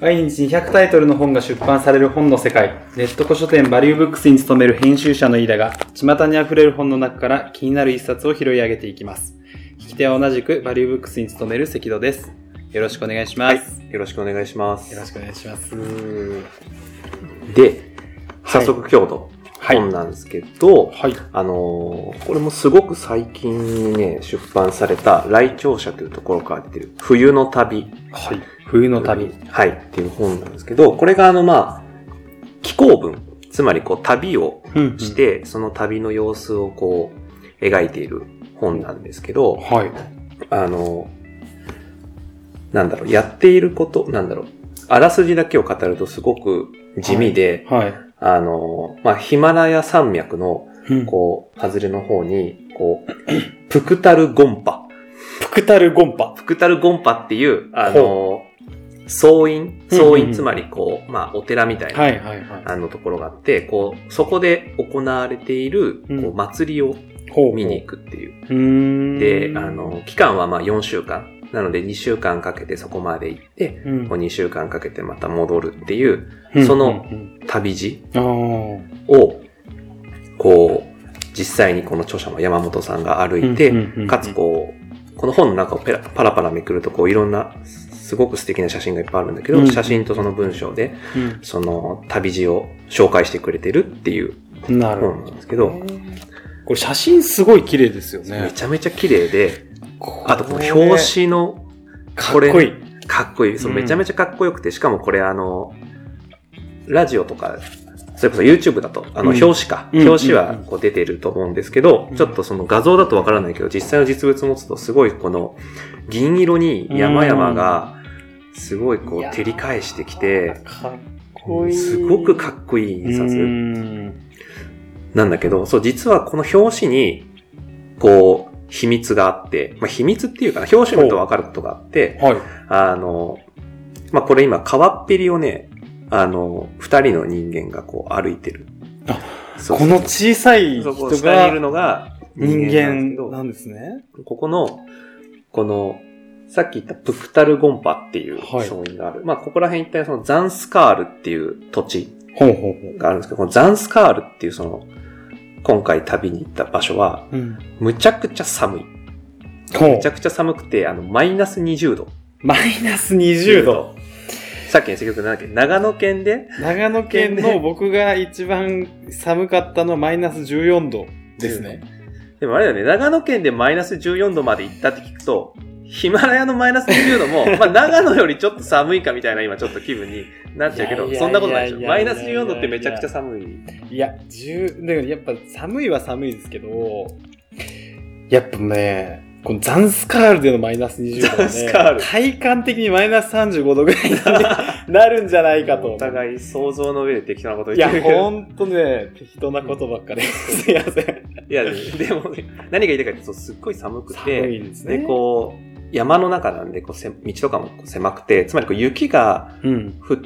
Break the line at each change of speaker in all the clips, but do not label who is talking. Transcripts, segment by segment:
毎日200タイトルの本が出版される本の世界。ネット古書店バリューブックスに勤める編集者の飯田が、巷に溢れる本の中から気になる一冊を拾い上げていきます。聞き手は同じくバリューブックスに勤める関戸です。よろしくお願いします。
よろしくお願いします。
よろしくお願いします。
で、早速今日の
はい
本なんですけど、
はい。
あのーこれもすごく最近にね、出版された来庁者というところから出てる冬の旅。
はい。冬の旅。
はい。っていう本なんですけど、これがあのまあ、気候文。つまりこう旅を
うん
し、て、その旅の様子をこう、描いている本なんですけど、
はい。
あの、なんだろう、やっていること、なんだろう、あらすじだけを語るとすごく地味で、
はい。
あの、まあ、ヒマラヤ山脈の、
うん
こう、外れの方に、こう、プクタルゴンパ。
プクタルゴンパ。
プクタルゴンパっていう、あの、総院？総院、つまりこう、まあ、お寺みたいな、
はいはいはい。
あのところがあって、こう、そこで行われている、
うん
こう、祭りを見に行くっていう。で、あの、期間はまあ4週間。なので2週間かけてそこまで行って、
うん、
こう2週間かけてまた戻るっていう
うん。
その
うん。
旅路を、こう、実際にこの著者の山本さんが歩
ー
いて、かつこう、この本の中をペラパラパラめくると、こういろんな、すごく素敵な写真がいっぱいあるんだけど、
うん。
写真とその文章で、
うん。
その旅路を紹介してくれてるっていう
なるほ
本なんですけど、
ど。これ写真すごい綺麗ですよ
め
ね。
ちゃめちゃ綺麗で、あとこの
れ
表紙の
かっこいい。
かっこいい。そう、
うん
めちゃめちゃかっこよくて、しかもこれあの、ラジオとか、それこそ YouTube だと、あの、
うん
表紙か。
うん
表紙はこう出てると思うんですけど、
うん
ちょっとその画像だとわからないけど、実際の実物持つとすごいこの、銀色に山々が、すごいこう照り返してきて、
かっこいい。
すごくかっこいい印
う
刷
ん
なんだけど、そう、実はこの表紙に、こう、秘密があって、まあ、秘密っていうかな、表紙見るとわかることがあって、
はい。
あの、まあ、これ今、川っぺりをね、あの、二人の人間がこう歩いてる。
あ
そう
この小さい人
下にいる
が
のが
人
人間なんです
ね。
ここの、この、さっき言ったプクタルゴンパっていう
はい
総院がある。まあ、ここら辺一体そのザンスカールっていう土地があるんですけど、このザンスカールっていうその、今回旅に行った場所は、
う。うん。
むちゃくちゃ寒い。
ほ
むちゃくちゃ寒くて、あの、マイナス20度。
マイナス20度。。
さっきの関局なんだっけ長野県で
長野県の僕が一番寒かったのはマイナス14度ですね。
でもあれだよね、長野県でマイナス14度まで行ったって聞くと、ヒマラヤのマイナス20度も、まあ長野よりちょっと寒いかみたいな今ちょっと気分になっちゃうけど、
いやいやいや
そんなことないでしょ。
いや
マイナス
いやいやいや
14度ってめちゃくちゃ寒い。
いや、10、だからやっぱ寒いは寒いですけど、やっぱね、このザンスカールでのマイナス20度は
ザンスカール
ね、体感的にマイナス35度ぐらいに なるんじゃないかと。
お互い想像の上で適当なこと
いや、
言ってるけど。
ほんとね、適当なことばっかり。すいません。
いや、でもね、何が言いたいかっていうと、すっごい寒く
寒
て、
いですね。
で、こう、山の中なんで、こうせ、道とかも狭くて、つまりこう雪が
うん。
ふ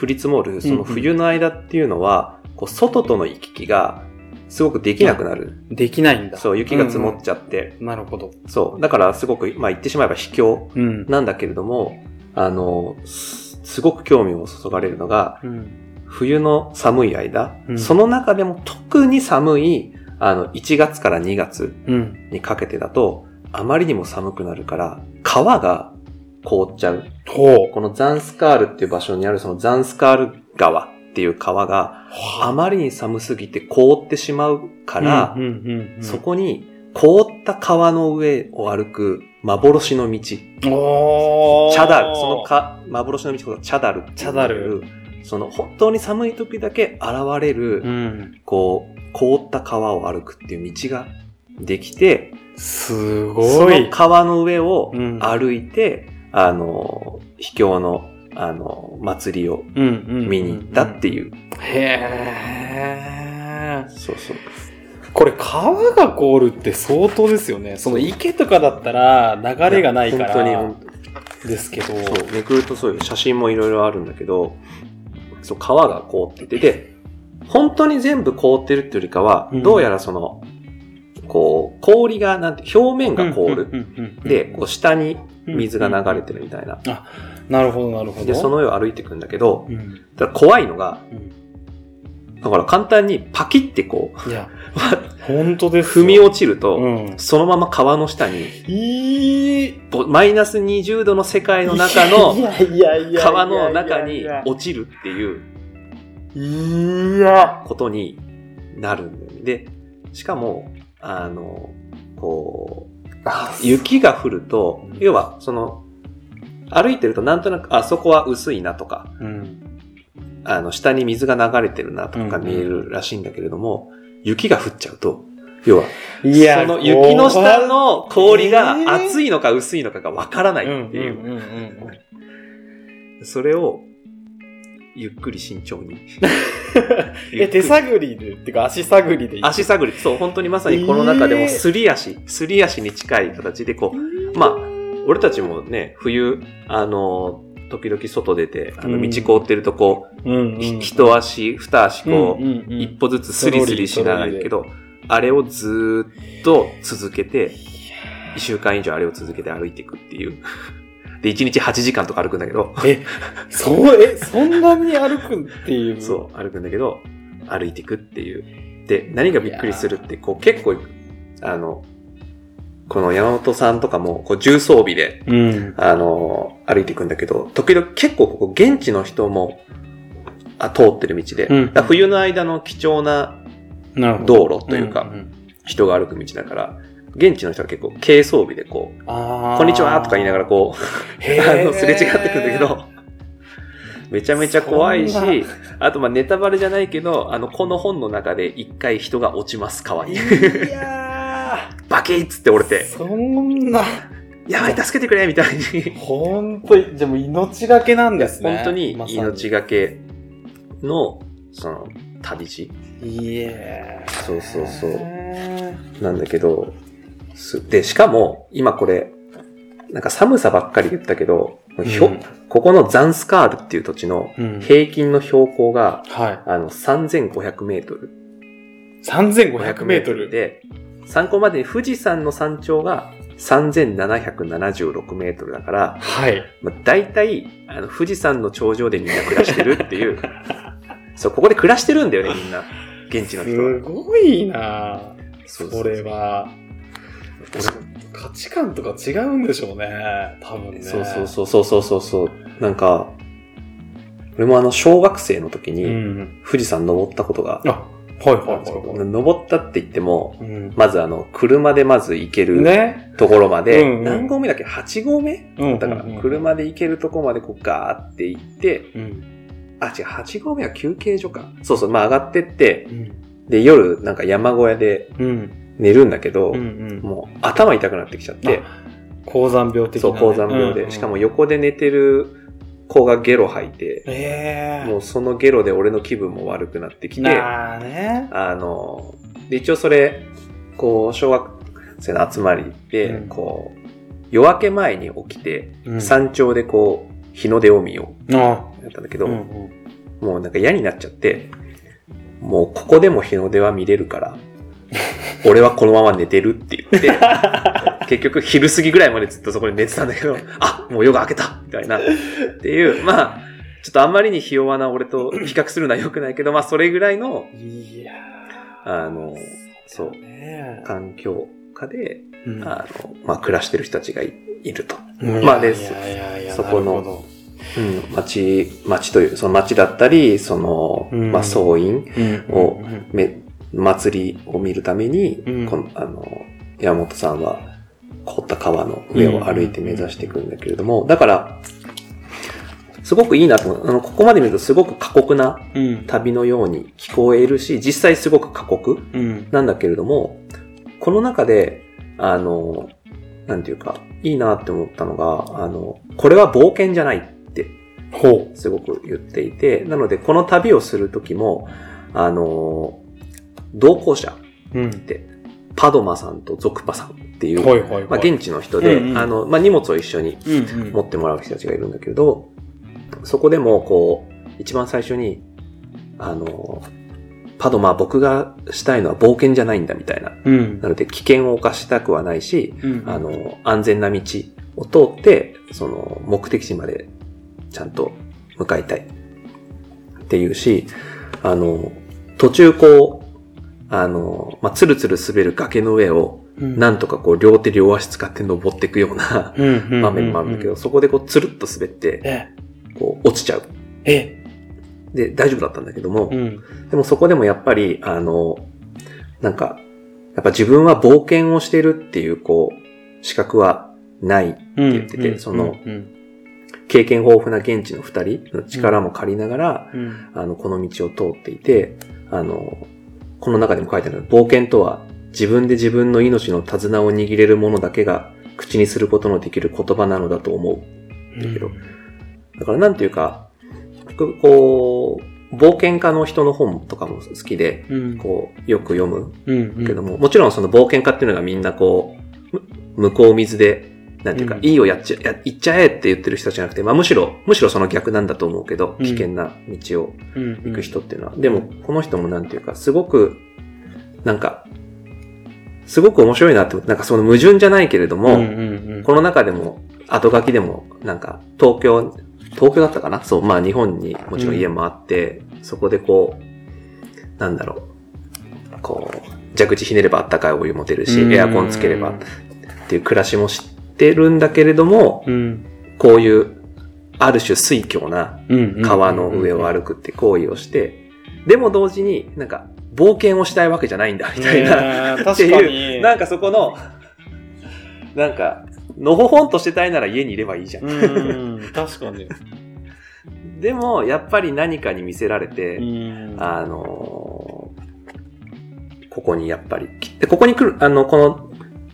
降り積もる、その冬の間っていうのは、こう、外との行き来が、すごくできなくなる。
できないんだ。
そう、雪が積もっちゃって。
うんなるほど。
そう。だから、すごく、まあ言ってしまえば秘境
うん。
なんだけれども、あの、すすごく興味を注がれるのが、
うん。
冬の寒い間、
うん
その中でも特に寒い、あの、1月から2月
うん。
にかけてだと、あまりにも寒くなるから、川が凍っちゃう。このザンスカールっていう場所にあるそのザンスカール川っていう川があまりに寒すぎて凍ってしまうから、そこに凍った川の上を歩く幻の道。チャダル。そのか、幻の道こそチャダル
チャダル。
その本当に寒い時だけ現れる、
うん。
こう、凍った川を歩くっていう道ができて、
す
そ
ごい
の。川の上を
うん
歩いて、あの、秘境の、あの、祭りを
うんうん
見に行ったっていう。
へー。
そうそう。
これ川が凍るって相当ですよね。その池とかだったら流れがないから。
本当に本
ですけど。
そう、めくるとそういう写真もいろいろあるんだけど、そう、川が凍ってて、で、本当に全部凍ってるっていうよりかは、
うん
どうやらその、こう、氷が、なんて、表面が凍る。で、こう下に水が流れてるみたいな。
なるほど、なるほど。
で、その上を歩いていくんだけど、
うん、
ただ怖いのが、
うん
だから簡単にパキってこ
いや、
う、
本当ですよ。
踏み落ちると、
うん。
そのまま川の下に、マイナス20度の世界の中の川の中に落ちるっていう
いや。
ことになるんだよね。で、しかも、あの、こう、
あ
雪が降ると
うん、
要は、その、歩いてるとなんとなく、あそこは薄いなとか、
うん。
あの、下に水が流れてるなとか
うん
見えるらしいんだけれども、雪が降っちゃうと、要は、
いや、
その雪の下の氷が
えー
厚いのか薄いのかがわからない
うん
っていう、
うんうんうん。
それを、ゆっくり慎重に。
え、手探りで、ってか足探りで
足探り、そう、本当にまさにこの中でもすり足、すり足に近い形でこう、まあ、俺たちもね、冬、あの、時々外出て、あの、
うん。
道凍ってるとこう、
うん
一足、二足こう、
うんうんうん。
一歩ずつスリスリしながらけど、あれをずーっと続けて、一週間以上あれを続けて歩いていくっていう。で、一日8時間とか歩くんだけど、
え、そう、え、そんなに歩くっていう？
そう、歩くんだけど、歩いていくっていう。で、何がびっくりするって、こう結構、あの、この山本さんとかも、こう重装備で、
うん。
あの、歩いていくんだけど、時々結構ここ現地の人も、あ通ってる道で、
うん
冬の間の貴重な。道路というか、人が歩く道だから、現地の人は結構軽装備でこう、こんにちはとか言いながらこう、あの、すれ違ってくんだけど、めちゃめちゃ怖いし、あとまあネタバレじゃないけど、あの、この本の中で一回人が落ちます、川に。
いや
バキッつって折れ
ー、
て、
そんな、
やばい、助けてくれみたいに。
本当に、じゃあもう命がけなんですね。
本当に命がけの、その、旅路。
いやー
そうそうそう。なんだけど、すで、しかも、今これ、なんか寒さばっかり言ったけど、ひょ
うん
ここのザンスカールっていう土地の
うん。
平均の標高が、
はい。
あの、3500メートル。
3500メートル。
で、参考までに富士山の山頂が3776メートルだから、
はい。
まあ、大体、あの、富士山の頂上でみんな暮らしてるっていう、そう、ここで暮らしてるんだよね、みんな。現地の人
す
は。
ごいな
そう
それは。価値観とか違うんでしょうね。多分ね。
そうそうそうそうそうそうそう。なんか、俺もあの、小学生の時
う
に、
ん。
富士山登ったことが、
あ、はいはいはいはい。
登ったって言っても、
うん
まずあの、車でまず行ける
ね。
ところまで、
うんうん
何合目だっけ ?8 合目
うん
だから
うんうん、
車で行けるとこまでこうガーって行って、
うん。
あ、違う、8合目は休憩所か。そうそう、まあ上がってって
う、ん。
で、夜なんか山小屋で
うん。
寝るんだけど、
うんうん。
もう頭痛くなってきちゃって、
高山病的なね。
そう、高山病で、
うんうん。
しかも横で寝てる子がゲロ吐いて、
ええ
もうそのゲロで俺の気分も悪くなってきて、
ね。
あの、で一応それ、こう、小学生の集まりで、
うん。
こう、夜明け前に起きて、
うん。
山頂でこう、日の出を見よ
あ。
う、やったんだけど、
うんうん。
もうなんか嫌になっちゃって、もうここでも日の出は見れるから、俺はこのまま寝てるって言って、結局昼過ぎぐらいまでずっとそこで寝てたんだけど、あ、もう夜が明けたみたいな。っていう、まあ、ちょっとあんまりにひ弱な俺と比較するのは良くないけど、まあそれぐらいの、
いや
あの、そう、
ね。
環境下で、
うん。
あの、まあ暮らしてる人たちがいいると。
うん。
まあで
いやいやいや
そこのうん、町、町という、その町だったり、その、
うん。
まあ総員、
うん。
を
うん。
め、祭りを見るために、
うん。
このあの、山本さんは凍った川の上を歩いて目指していくんだけれども、だから、すごくいいなと思う。あの、ここまで見るとすごく過酷な
うん。
旅のように聞こえるし、実際すごく過酷
うん。
なんだけれども、この中で、あの、なんていうか、いいなって思ったのが、あの、これは冒険じゃないって
ほ
すごく言っていて、なのでこの旅をするときも、あの、同行者
ううん
って、パドマさんとゾクパさんっていう、
はいはいはい
まあ、現地の人で、
うんうん
あの、まあ、荷物を一緒に
うんうん
持ってもらう人たちがいるんだけれど、そこでも、こう、一番最初に、あの、パドマは僕がしたいのは冒険じゃないんだみたいな。
うん。
なので危険を冒したくはないし、
うん
あ、の、安全な道を通って、その、目的地までちゃんと向かいたい。っていうし、あの、途中こう、あの、まあ、つるつる滑る崖の上を、なんとかこう、両手両足使って登っていくような
うん
場面もあるんだけど、、そこでこう、つるっと滑って、
え、
こう、落ちちゃう。
え、
で、大丈夫だったんだけども、
うん。
でもそこでもやっぱり、あの、なんか、やっぱ自分は冒険をしてるっていう、こう、資格はない。
って
言っててその
うん。
経験豊富な現地の二人の力も借りながら、
うん。
あの、この道を通っていて、あの、この中でも書いてある冒険とは、自分で自分の命の手綱を握れる者だけが口にすることのできる言葉なのだと思う。だけどだからなんていうか、僕こう、冒険家の人の本とかも好きで、
うん。
こう、よく読む
うん。
けども、もちろんその冒険家っていうのがみんなこう、む向こう水で、なんていうか、
うん
いいよやっちゃ、や、行っちゃえって言ってる人じゃなくて、まあむしろ、むしろその逆なんだと思うけど、
うん
危険な道を
うん。
行く人っていうのは。でも、この人もなんていうか、すごく、なんか、すごく面白いなって思って、なんかその矛盾じゃないけれども、
うん。うん。
この中でも、後書きでも、なんか、東京、東京だったかな？そう、まあ日本にもちろん家もあって、そこでこう、なんだろう、こう、蛇口ひねればあったかいお湯も出るし、
うん
エアコンつければっていう暮らしも知ってるんだけれども、
うん。
こういう、ある種水郷な
うん。
川の上を歩くって行為をして、でも同時になんか、冒険をしたいわけじゃないんだ、みたいな。
な。
っていう、
に。
なんかそこの、なんか、のほほんとしてたいなら家にいればいいじゃん。
うん。確かに。
でも、やっぱり何かに見せられて、
うん。
あのーここにやっぱり、で、ここに来る、あの、この、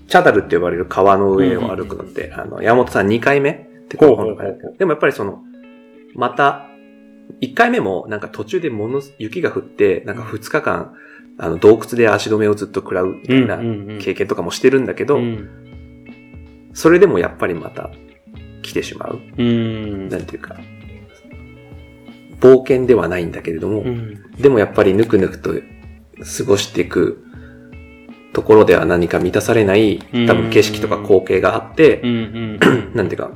チャダルって呼ばれる川の上を歩くのって、あの、山本さん2回目？ってこの本の中ででもやっぱりその、また、1回目もなんか途中でものす、雪が降って、なんか2日間、あの、洞窟で足止めをずっと食らうみたいな経験とかもしてるんだけど、
うん。
それでもやっぱりまた来てしまう。
うん。
なんていうか、冒険ではないんだけれども、
うん。
でもやっぱりぬくぬくと過ごしていくところでは何か満たされない、多分景色とか光景があって
う、ん。
なんていうか、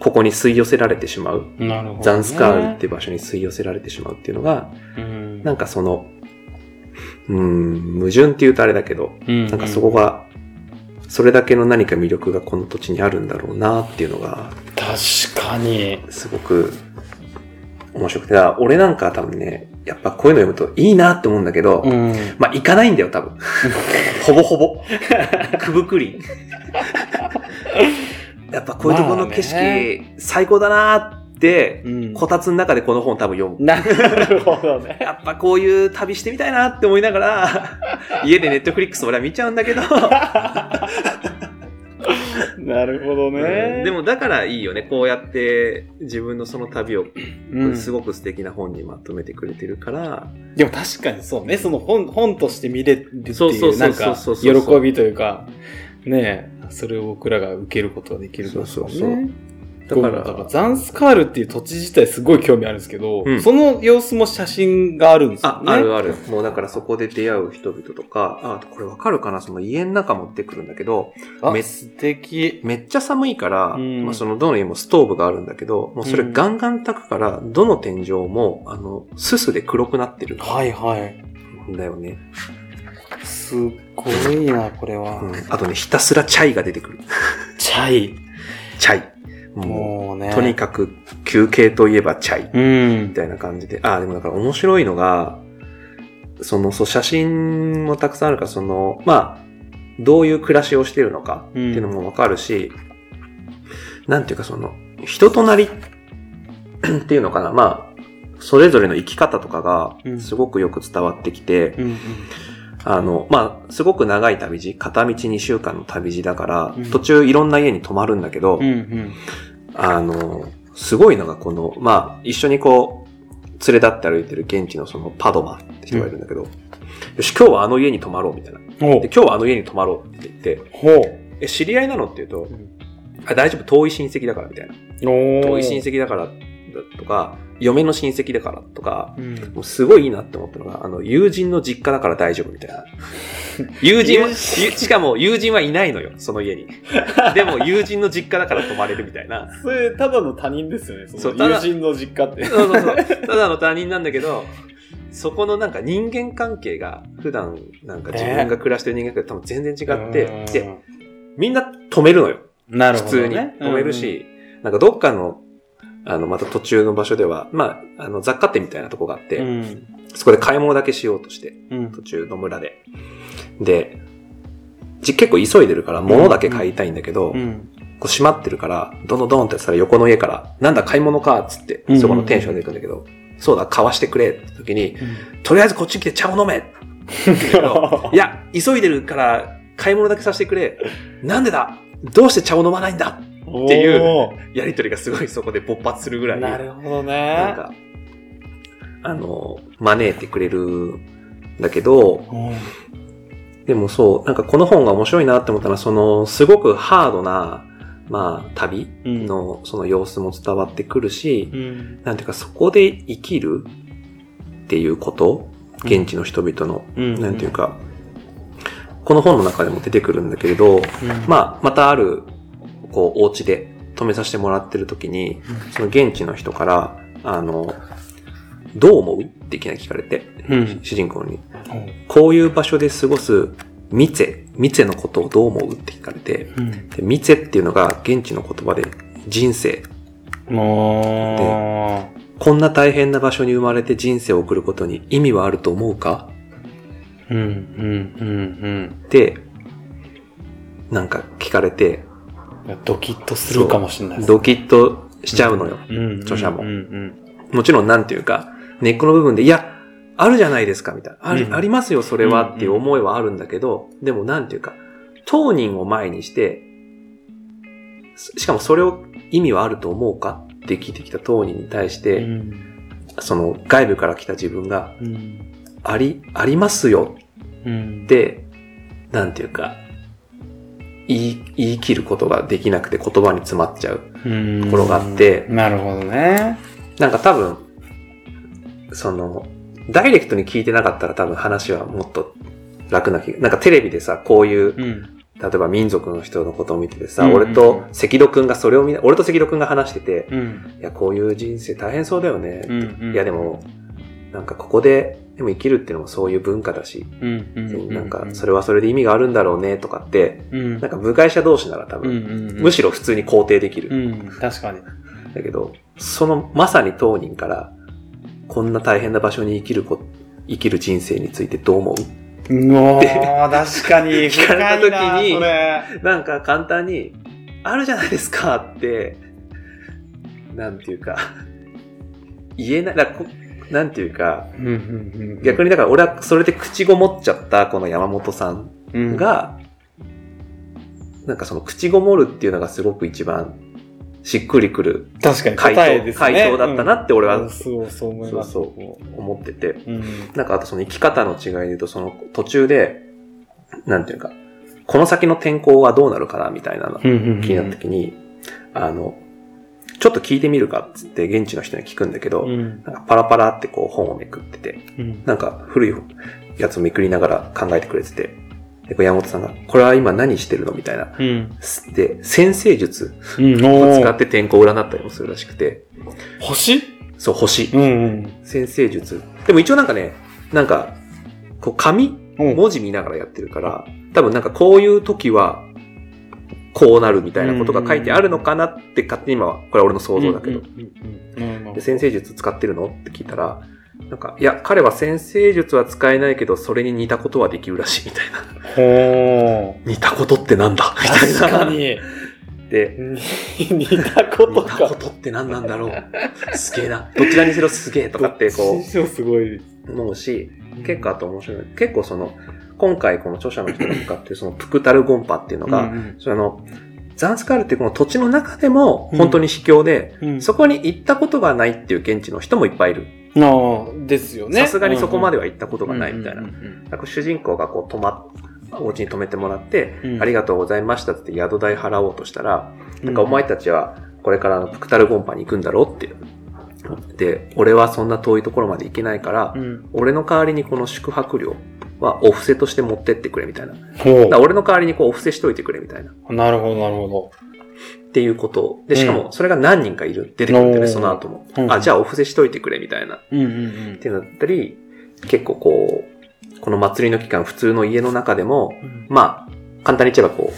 ここに吸い寄せられてしまう。
うん。なるほど。
ザンスカールっていう場所に吸い寄せられてしまうっていうのが、
うん。
なんかその、うーん、矛盾って言うとあれだけど、
うん、
なんかそこが、それだけの何か魅力がこの土地にあるんだろうなっていうのが、
確かに。
すごく面白くて、俺なんかは多分ね、やっぱこういうの読むといいなって思うんだけど、
うん。
まあ行かないんだよ、多分。ほぼほぼ。くぶくり。やっぱこういうところの景色、
まあね
最高だなって、
うん
こたつの中でこの本多分読む。
なるほどね。
やっぱこういう旅してみたいなって思いながら、家でネットフリックス俺は見ちゃうんだけど、
なるほどね。
でもだからいいよね。こうやって自分のその旅を
うん、
すごく素敵な本にまとめてくれてるから、
でも確かにそうね、その本、本として見れるっていう、な
ん
か、喜びというか、ねえ、それを僕らが受けることができるから
そうそうそう
ね。
だから
ザンスカールっていう土地自体すごい興味あるんですけど、
うん
その様子も写真があるんですよ
あ、
ね。
あるある。もうだからそこで出会う人々とか、あ、これわかるかな？その家の中持ってくるんだけど、
あ
め
素敵。
めっちゃ寒いから、
うん
まあそのどの家もストーブがあるんだけど、もうそれ
うん
ガンガン炊くから、どの天井も、あの、すすで黒くなってる
はいはい。
んだよね。
すっごいな、これは。
うん。あとね、ひたすらチャイが出てくる。
チャイ。
チャイ。も
もうね。
う、とにかく休憩といえばチャイ。
うん
み。たいな感じで。あ、でもだから面白いのが、その、そう、写真もたくさんあるから、その、まあ、どういう暮らしをしてるのかっていうのもわかるし、なんていうかその、人となり っていうのかな。まあ、それぞれの生き方とかが
うん、
すごくよく伝わってきて、
うんうん。
あの、まあ、すごく長い旅路、片道2週間の旅路だから、
うん
途中いろんな家に泊まるんだけど、
うんうん。
あの、すごいのがこの、まあ、一緒にこう、連れ立って歩いてる現地のそのパドマって人がいるんだけど、よし、今日はあの家に泊まろうみたいな。で、今日はあの家に泊まろうって言って。え、知り合いなのって言うと
うん、
あ、大丈夫、遠い親戚だからみたいな。遠い親戚だからってとか、嫁の親戚だからとか、
うん。
もうすごいいいなって思ったのが、あの、友人の実家だから大丈夫みたいな。友人しかも友人はいないのよ、その家に。でも 友人の実家だから泊まれるみたいな。
それ、ただの他人ですよね。その友人の実家って。
そうそうそう。ただの他人なんだけど、そこのなんか人間関係が普段なんか自分が暮らしてる人間関係と多分全然違って、で、みんな止めるのよ。
なる
普通に
ほどね。
止めるし、なんかどっかの、あの、また途中の場所では、まあ、あの、雑貨店みたいなとこがあって、
うん、
そこで買い物だけしようとして、
うん。
途中の村で。で、じ結構急いでるから物だけ買いたいんだけど、
うん。
こう閉まってるから、どんどんどんってやったら横の家から、なんだ買い物かっつって
う、ん
そこのテンションで行くんだけど、そうだ、買わしてくれって時に、とりあえずこっちに来て茶を飲め いや、急いでるから買い物だけさせてくれ。なんでだ？どうして茶を飲まないんだ？っていう
お
やりとりがすごいそこで勃発するぐら
ー
い、
なるほど
なん
ね。
か、あの、招いてくれるんだけど、
うん。
でもそう、なんかこの本が面白いなって思ったのは、その、すごくハードな、まあ、旅
うん。
のその様子も伝わってくるし、
うん。
なんていうかそこで生きるっていうこと、現地の人々の、
うん。
なんていうか、この本の中でも出てくるんだけれど、
うん、
まあ、またある、こう、お家で泊めさせてもらってる時に、その現地の人から、あの、どう思う？っていきなり聞かれて、
うん。
主人公に、こういう場所で過ごすミツェ、ミツェのことをどう思う？って聞かれて、
うん。
でミツェっていうのが現地の言葉で人生。
も
こんな大変な場所に生まれて人生を送ることに意味はあると思うか？
う、うん、うん、うん、
って、なんか聞かれて、
うん。ドキッとするかもしれないです。
ドキッとしちゃうのよ。
うん、
著者も
うん、うん、
もちろんなんていうか、根っこの部分で、いや、あるじゃないですか、みたいな。あり,、
うん
ありますよ、それはっていう思いはあるんだけど、でもなんていうか、当人を前にして、ししかもそれを意味はあると思うかって聞いてきた当人に対し
う
て、
ん。
その外部から来た自分が、
うん。
あり、ありますよ
うん。
って、なんていうか、言い、言い切ることができなくて言葉に詰まっちゃう。
うん、
ところがあって
なるほどね。
なんか多分、その、ダイレクトに聞いてなかったら多分話はもっと楽な気が。なんかテレビでさ、こういう、
うん。
例えば民族の人のことを見ててさ、
うん
俺と赤戸くんがそれを見な、俺と赤戸くんが話してて、
うん。
いや、こういう人生大変そうだよね。
うん。うん
いや、で、も、なんかここで、でも生きるっていうのもそういう文化だし。なんかそれはそれで意味があるんだろうねとかって、
うん。
なんか部外者同士なら多
うん。
分、
うん。
むしろ普通に肯定できる。
うん。確かに。
だけど、そのまさに当人から、こんな大変な場所に生きるこ、生きる人生についてどう思う？
うおー、確かに。
聞かれた時に
な
んか簡単に、あるじゃないですかって、なんていうか、言えない、だこなんていうか、
うん。うん。
逆にだから俺はそれで口ごもっちゃったこの山本さん
に、
が、なんかその口ごもるっていうのがすごく一番しっくりくる
確かに
回答
ね。
回答だったなって俺は
うんそう、そう思。
そうそう思ってて。
うん。
なんかあとその生き方の違いで言うと、その途中で、なんていうか、この先の天候はどうなるかなみたいなの気
うん。
になった時に、あの、ちょっと聞いてみるかっつって現地の人に聞くんだけど、
うん。
なんかパラパラってこう本をめくってて、
うん。
なんか古いやつをめくりながら考えてくれてて、で、こう山本さんが、これは今何してるの？みたいな。
うん。
で、先生術
うん。
を使って天候を占ったりもするらしくて、
星？
そう、星。
うん。うん。
先生術。でも一応なんかね、なんか、こう紙？
うん
文字見ながらやってるから、多分なんかこういう時は、こうなるみたいなことが書いてあるのかなって勝手に今は、これは俺の想像だけど。で、先生術使ってるのって聞いたら、なんか、いや、彼は先生術は使えないけど、それに似たことはできるらしいみたいな。
ほー。
似たことってなんだみたいな。
確かに。
で、
似たこと
似たこ
か。
とって何なんだろうすげえな。どちらにせよすげえとかってこ
師匠すごい。
う思うし、結構あと面白い。結構その、今回この著者の人が使ってるそのプクタルゴンパっていうのが、
うん
その、ザンスカールっていうこの土地の中でも本当に秘境で、
うん。
そこに行ったことがないっていう現地の人もいっぱいいる。
のですよね。
さすがにそこまで
は
は行ったことがないみたいな。
うん
か主人公がこう泊まっ、お家に泊めてもらって、
うん
ありがとうございましたって宿代払おうとしたら、
うん
なんかお前たちはこれからあのプクタルゴンパに行くんだろうってで、俺はそんな遠いところまで行けないから、
うん。
俺の代わりにこの宿泊料はお布施として持ってってくれみたいな。だ俺の代わりにこうお布施しといてくれみたいな。っ
う。なるほど、なるほ
ていうこと。で、しか
う
もそれが何人かいる、出てくるんだよね、その後も。
うん
あ、じゃあお布施しといてくれみたいな。っ
ど。うんうん
てなったり、結構こう、この祭りの期間、普通の家の中でも、
うん。
まあ、簡単に言えばこ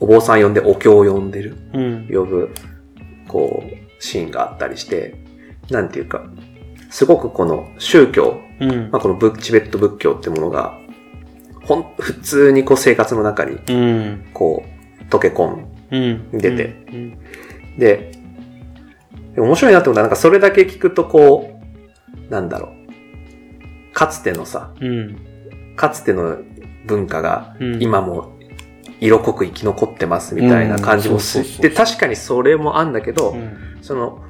う、お坊さん呼んでお経を呼んでる、
うん。
呼ぶ、こう、シーンがあったりして、なんていうか、すごくこの宗教、
うん
まあ、この仏チベット仏教ってものが、ほん、普通にこう生活の中に、
うん。
こう、溶け込
ん。
出て
うん。
で、で面白いなって思ったら、なんかそれだけ聞くとこう、なんだろう。かつてのさ、
うん。
かつての文化が
うん
今も色濃く生き残ってますみたいな感じもす
うんそうそうそう
で、確かにそれもあんだけど、
うん。
その、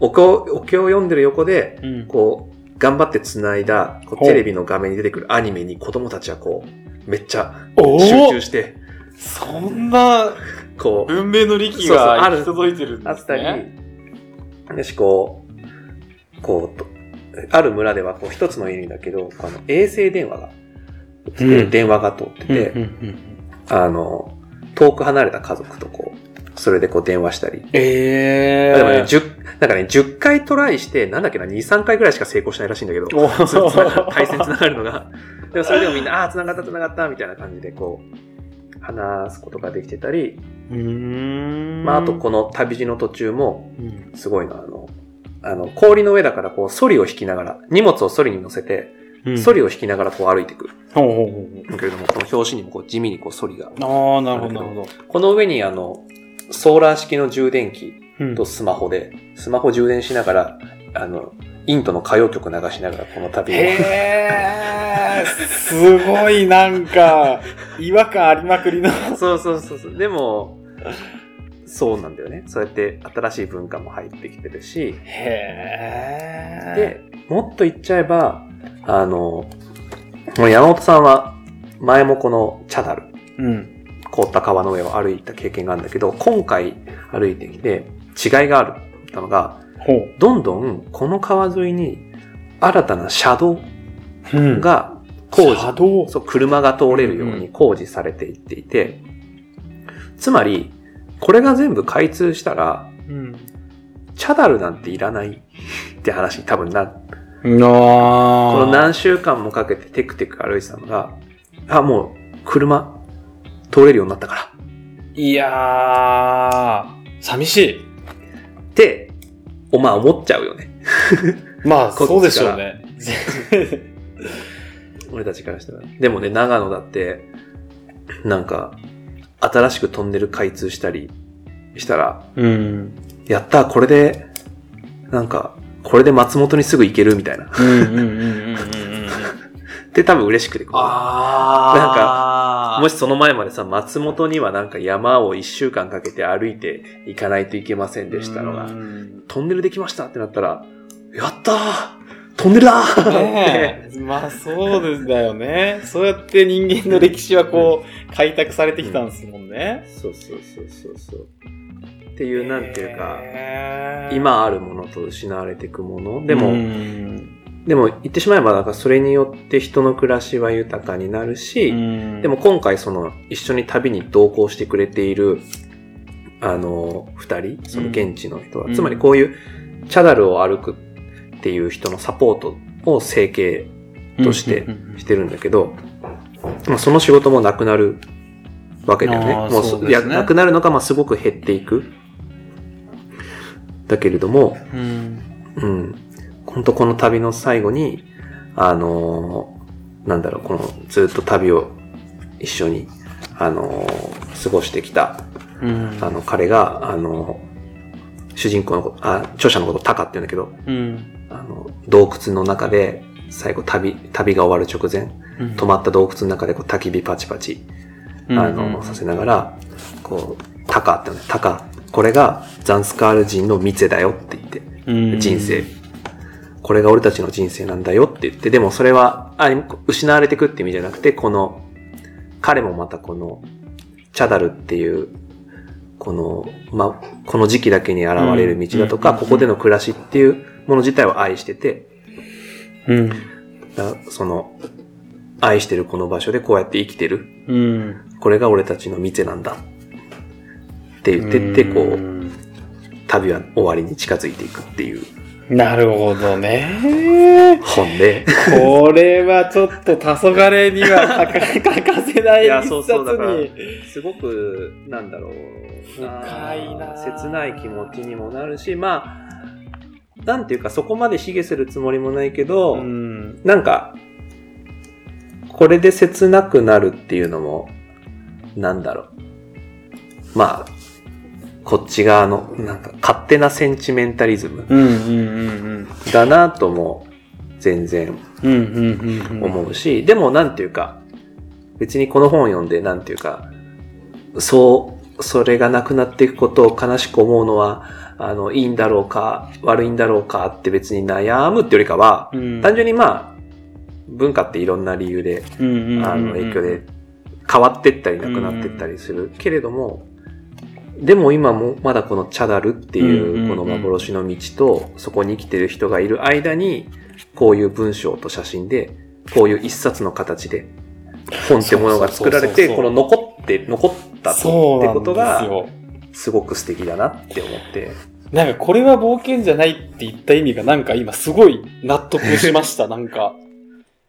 お経、お経を読んでる横で、
うん。
こう、頑張って繋いだ、こうテレビの画面に出てくるアニメに子供たちはこう、めっちゃ集中して、
そんな
こう、
文明の利器
そうそうある
が行き届いてるんです
あったり。
ね。、
よし、こう、こうと、ある村ではこう一つの家にだけど、あの衛星電話が、
うん。
電話が通ってて、
うんうん。
あの、遠く離れた家族とこう、それでこう電話したり。
ええ
でもね、10、なんかね、10回トライして、なんだっけな、2、3回ぐらいしか成功しないらしいんだけど、対戦つながるのが。でもそれでもみんな、ああー、つながったつながった、みたいな感じでこう、話すことができてたり、
うーん。
まあ、あとこの旅路の途中も、
うん。
すごいの、あの、あの、氷の上だからこう、ソリを引きながら、荷物をソリに乗せて、
うん。
ソリを引きながらこう歩いていく。
ほうほうほう
けれども、この表紙にもこう、地味にこう、ソリが。
ああ、なるほど、なるほど。
この上にあの、ソーラー式の充電器
うん
とスマホで、スマホ充電しながら、あの、インドの歌謡曲流しながらこの旅を。
へえ、すごいなんか、違和感ありまくりの。
そうそうそうそう。でも、そうなんだよね。そうやって新しい文化も入ってきてるし、
へえ。
で、もっと言っちゃえば、あの、山本さんは、前もこのチャダル、
うん。
凍った川の上を歩いた経験があるんだけど、今回歩いてきて違いがあるったのが。どんどんこの川沿いに新たな車道
うん。
が工事、
車道。
そう、車が通れるように工事されていっていて、つまり、これが全部開通したら、
うん。
チャダルなんていらないって話に多分な、
な
この何週間もかけてテクテク歩いてたのが、あ、もう車通れるようになったから。
いやー、寂しい。
って、おまあ思っちゃうよね。
まあ、そうでしょうね。
俺たちからしたら。でもね、長野だって、なんか、新しくトンネル開通したりしたら、
うん。
やったーこれで、なんか、これで松本にすぐ行けるみたいな。
うんうんうんうんうんうん。
で、多分嬉しくてこう。なん
か
もしその前までさ、松本にはなんか山を一週間かけて歩いて行かないといけませんでしたのが、トンネルできましたってなったら、やったートンネルだーって
ねえ。まあそうですだよね。そうやって人間の歴史はこう、開拓されてきたんですもんね。
そうそうそうそうそう。っていう、なんていうか、今あるものと失われていくもの。でも、
うん
でも言ってしまえば、なんかそれによって人の暮らしは豊かになるし、
うん
でも、今回その一緒に旅に同行してくれている、あの、二人、その現地の人は、
うん
つまりこういうチャダルを歩くっていう人のサポートを整形としてしてるんだけど、まあその仕事もなくなるわけだよね。もう
そうね
いや、なくなるのか、まあすごく減っていく。だけれども、
うん
うん。本当この旅の最後に、あのーなんだろう、このずっと旅を一緒に、あのー過ごしてきた、
うん。
あの、彼が、あのー主人公のこと、あ、著者のことタカって言うんだけど、
うん。
あの、洞窟の中で、最後旅、旅が終わる直前、
うん。
止まった洞窟の中でこう焚き火パチパチ、あの、させながら、こう、タカって言うんだよ。タカ、これがザンスカール人の店だよって言って、
うん。
人生。これが俺たちの人生なんだよって言って、でもそれは、あ失われていくって意味じゃなくて、この、彼もまたこの、チャダルっていう、この、ま、この時期だけに現れる道だとか、
うん
ここでの暮らしっていうもの自体を愛してて、
うん。
だその、愛してるこの場所でこうやって生きてる。
うん。
これが俺たちの店なんだ。って言ってって、こう、
ん
旅は終わりに近づいていくっていう
なるほどね。
本で。
これはちょっと黄昏には欠かせない
いや
一冊
そうそうだから
に。
すごく、なんだろう。
深いな
切ない気持ちにもなるし、まあ、なんていうかそこまで卑下するつもりもないけど、
うん。
なんか、これで切なくなるっていうのも、なんだろう。まあ、こっち側の、なんか勝手なセンチメンタリズムだなとも全然。思うし、でもなんていうか、別にこの本を読んでなんていうか、そう、それがなくなっていくことを悲しく思うのは、あの、いいんだろうか、悪いんだろうかって別に悩むってよりかは、
うん、
単純にまあ、文化っていろんな理由で、あの、影響で変わってったりなくなってったりするけれども、でも今もまだこのチャダルっていううんこの幻の道とそこに生きてる人がいる間にこういう文章と写真でこういう一冊の形で本ってものが作られてこの残って残ったってことが
です
ごく素敵だなって思って。
なんかこれは冒険じゃないって言った意味がなんか今すごい納得しました、なんか。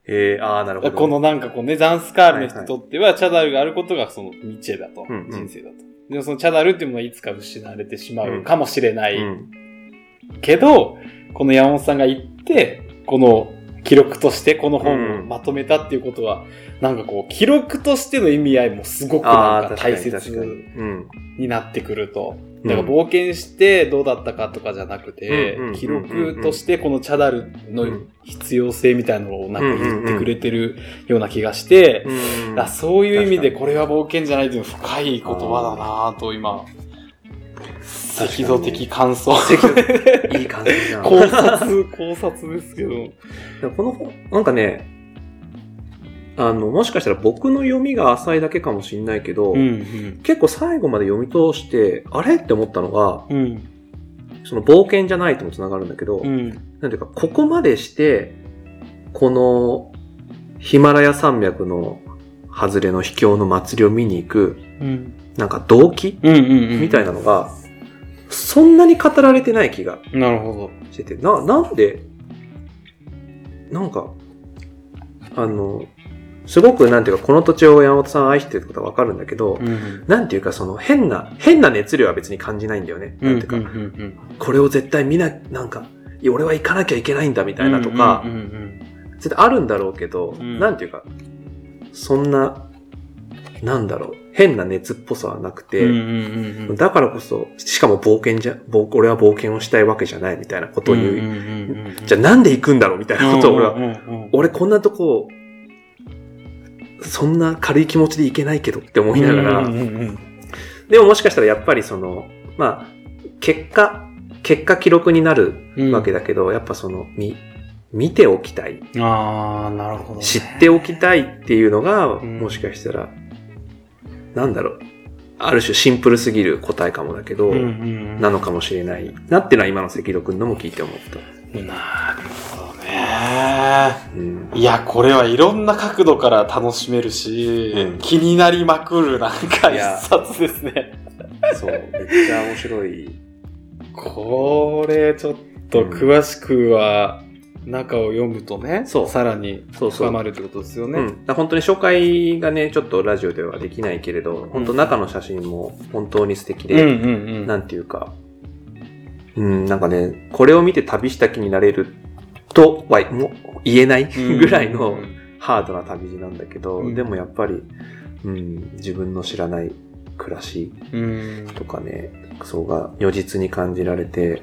えー、ああなるほど。
このなんかこうね、ザンスカールの人にとっては、チャダルがあることがそのニチェだと、
うんうん。
人生だと。でもそのチャダルっていうものはいつか失われてしまうかもしれない。
うん
けど、この山本さんが言って、この記録としてこの本をまとめたっていうことは、なんかこう、記録としての意味合いもすごくなんか大切
うん
になってくると。
うん。
だから冒険してどうだったかとかじゃなくて記録としてこのチャダルの必要性みたいなのをなんか言ってくれてるような気がして、
うん
あそういう意味でこれは冒険じゃないという深い言葉だなと今、赤道的感想。
いい感じな
考察、考察ですけど。
この本、なんかね、あの、もしかしたら僕の読みが浅いだけかもしれないけど、
うん、
結構最後まで読み通して、あれって思ったのが、
うん、うん、
その冒険じゃないともつながるんだけど、
うん、
なんていうか、ここまでして、このヒマラヤ山脈の外れの秘境の祭りを見に行く、
うん、
なんか動機
うん、うん。
みたいなのが、そんなに語られてない気が
なるほど。
してて、な、なんで、なんか、あの、すごくなんていうか、この土地を山本さん愛してるってことはわかるんだけど、
うん、
なんていうか、その変な、変な熱量は別に感じないんだよね。
うん、
なんていうか、
うん、うん、
これを絶対見な、なんか、いや俺は行かなきゃいけないんだみたいなとか
うん、、うん、
絶対あるんだろうけど、
うん。
なんていうか、そんな、なんだろう、変な熱っぽさはなくて、
うん、うん、うん、うん。
だからこそ、しかも冒険じゃ、冒俺は冒険をしたいわけじゃないみたいなことを言う。
うん。うん。うん。うん。
じゃあなんで行くんだろうみたいなことを俺は、
うん。うん。うん。
俺こんなとこ、そんな軽い気持ちで行けないけどって思いながら、
うんうんうん
でももしかしたらやっぱりその、まあ、結果、結果記録になる
うん
わけだけど、やっぱその、み、見ておきたい、
ああ、なるほどね。
知っておきたいっていうのが、
ん。
もしかしたら、なんだろう、ある種シンプルすぎる答えかもだけど、
うんうんうん。
なのかもしれないなっていうのは今の赤色くんのも聞いて思った。
なるほどね。
うん。
いや、これはいろんな角度から楽しめるし、
うん
気になりまくるなんか一冊ですね。
そう、めっちゃ面白い。
これ、ちょっと詳しくは、中を読むとね、
そう
さらに
そうそう
深まるってことですよね。
うん、だから本当に紹介がね、ちょっとラジオではできないけれど、本当中の写真も本当に素敵で、
うんうんうん。
なんていうか、うん、なんかね、これを見て旅した気になれるとはもう言えないぐらいのハードな旅路なんだけど、
うん
でもやっぱり、うん、自分の知らない暮らし
うん。
とかね、そうが如実に感じられて、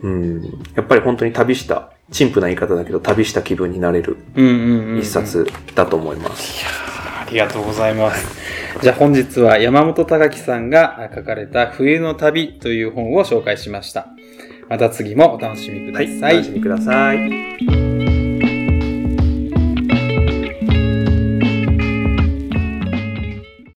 うん、やっぱり本当に旅した、陳腐な言い方だけど、旅した気分になれる
うんうんうんうん。
一冊だと思います。
ありがとうございます。じゃあ本日は山本隆樹さんが書かれた冬の旅という本を紹介しました。また次もお楽しみください。
い、お楽しみください。